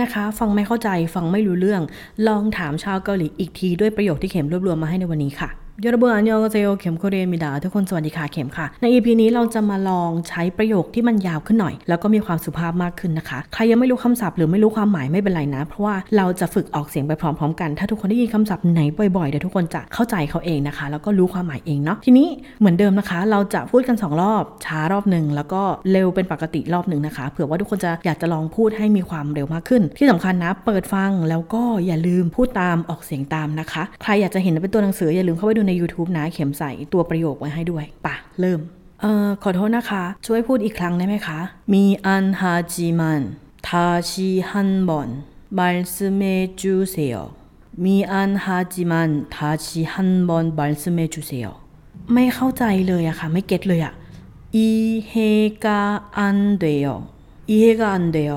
นะคะ ฟังไม่เข้าใจฟังไม่รู้เรื่อง ลองถามชาวเกาหลีอีกทีด้วยประโยคที่เข็มรวบรวมมาให้ในวันนี้ค่ะ ยอรเบอร์อันยองเซโอเข็มโคเรียมิดาทุกคนสวัสดีค่ะเข็มค่ะ ใน EP นี้เราจะมาลองใช้ประโยคที่มันยาวขึ้นหน่อย แล้วก็มีความสุภาพมากขึ้นนะคะ ใครยังไม่รู้คำศัพท์หรือไม่รู้ความหมายไม่เป็นไรนะ เพราะว่าเราจะฝึกออกเสียงไปพร้อมๆ กัน ถ้าทุกคนได้ยินคำศัพท์ไหนบ่อยๆเดี๋ยวทุกคนจะเข้าใจเขาเองนะคะ แล้วก็รู้ความหมายเองเนาะทีนี้เหมือนเดิมนะคะ เราจะพูดกัน 2 รอบ ช้ารอบหนึ่งแล้วก็เร็วเป็นปกติรอบหนึ่งนะคะเผื่อว่าทุกคนจะอยากจะลองพูดให้มีความเร็วมากขึ้น ที่สำคัญนะ เปิดฟังแล้วก็อย่าลืมพูดตามออกเสียงตามนะคะ ใครอยากจะเห็นเป็นตัวหนังสืออย่าลืมเข้าไปดูใน YouTube นะเข็มใส่ตัวประโยคไว้ให้ด้วยปะเริ่ม เอ่อ ขอโทษนะคะ ช่วยพูดอีกครั้งได้ไหมคะ มีอันฮาจิมันทาชิฮันบอนมาลซึเมจูเซโยมีอันฮาจิมันทาชิฮันบอนมาลซเมจูเซโยไม่เข้าใจเลยอะค่ะ ไม่เก็ตเลยอะอีเฮกาอันเดโยอีเฮกาอันเดโย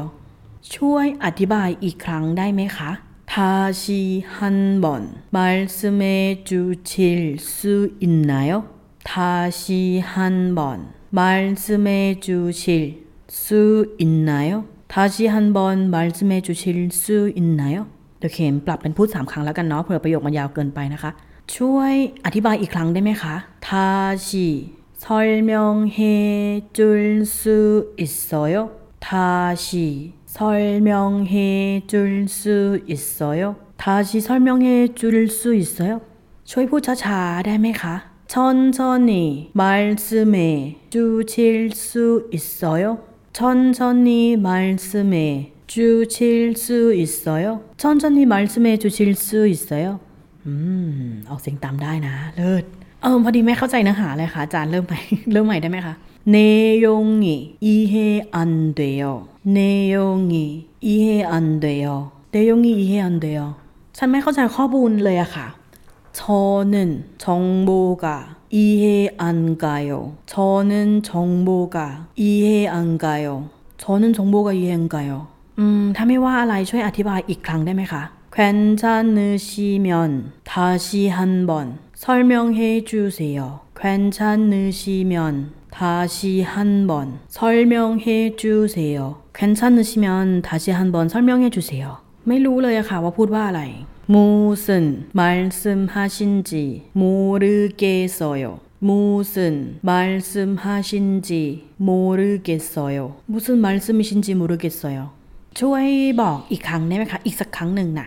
ช่วยอธิบายอีกครั้งได้ไหมคะ 다시 한번 말씀해 주실 수 있나요? 다시 한번 말씀해 주실 수 있나요? 다시 한번 말씀해 주실 수 있나요? เดี๋ยวเข็มปรับเป็นพูดสามครั้งแล้วกันเนาะเผื่อประโยคมันยาวเกินไปนะคะ ช่วยอธิบายอีกครั้งได้ไหมคะ 다시 설명해 줄 수 있어요? 다시 설명해 줄 수 있어요? 다시 설명해 줄 수 있어요? ช่วยพูดช้าๆได้ไหมคะ 천천히 말씀해 주실 수 있어요? 천천히 말씀해 주실 수 있어요? 천천히 말씀해 주실 수 있어요? อืมออกเสียงตามได้นะเลิศเออพอดีไม่เข้าใจเนื้อหาเลยค่ะอาจารย์เริ่มใหม่ เริ่มใหม่ได้ไหมคะ 내용이 이해 안 돼요. 내용이 이해 안 돼요. 내용이 이해 안 돼요. ฉันไม่เข้าใจข้อมูลเลยอะค่ะ 저는 정보가 이해 안 가요. 저는 정보가 이해 안 가요. 저는 정보가 이해 안 가요. อืมถ้าไม่ว่าอะไรช่วยอธิบายอีกครั้งได้ไหมคะ 괜찮으시면 다시 한번 설명해 주세요. 괜찮으시면 다시 한번 설명해 주세요. 괜찮으시면 다시 한번 설명해 주세요. ไม่รู้เลยอะค่ะว่าพูดว่าอะไร 무슨 말씀하신지 모르겠어요. 무슨 말씀하신지 모르겠어요. 무슨 말씀이신지 모르겠어요. ช่วยบอกอีกครั้งได้ไหมคะ อีกสักครั้งหนึ่งนะ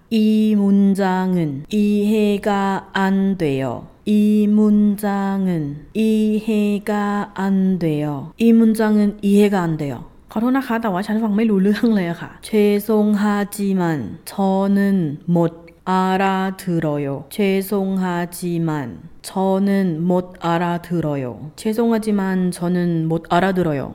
이 문장은 이해가 안 돼요. 이 문장은 이해가 안 돼요. 이 문장은 이해가 안 돼요. ขอโทษนะคะ แต่ว่าฉันฟังไม่รู้เรื่องเลยอะค่ะ 죄송하지만 저는 못 알아들어요. 죄송하지만 저는 못 알아들어요. 죄송하지만 저는 못 알아들어요.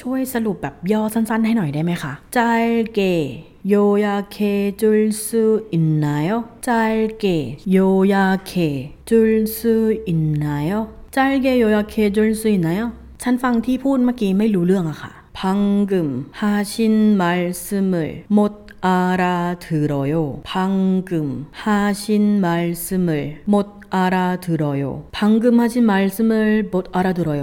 ช่วยสรุปแบบย่อสั้นๆให้หน่อยได้ไหมคะ 짧게 요약해 줄 수 있나요? 짧게 요약해 줄 수 있나요? 짧게 요약해 줄 수 있나요? ฉันฟังที่พูดเมื่อกี้ไม่รู้เรื่องอะค่ะ 방금 하신 말씀을 못 알아들어요. 방금 하신 말씀을 못 알아들어요. 방금 하신 말씀을 못 알아들어요.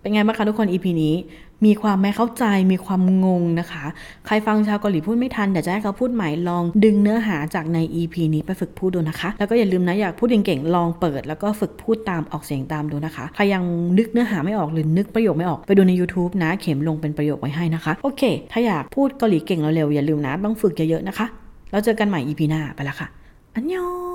เป็นไงบ้างคะทุกคน EP นี้ มีความไม่เข้าใจมีความงงนะคะ ใครฟังชาวเกาหลีพูดไม่ทันเดี๋ยวจะให้เขาพูดใหม่ลองดึงเนื้อหาจากใน EP นี้ไปฝึกพูดดูนะคะ แล้วก็อย่าลืมนะอยากพูดเก่งๆลองเปิด แล้วก็ฝึกพูดตามออกเสียงตามดูนะคะใครยังนึกเนื้อหาไม่ออกหรือนึกประโยคไม่ออกไปดูใน YouTube นะ เข็มลงเป็นประโยคไว้ให้นะคะ โอเค ถ้าอยากพูดเกาหลีเก่งเร็วๆอย่าลืมนะต้องฝึกเยอะๆนะคะแล้วเจอกันใหม่ EP หน้าไปละค่ะอันยอง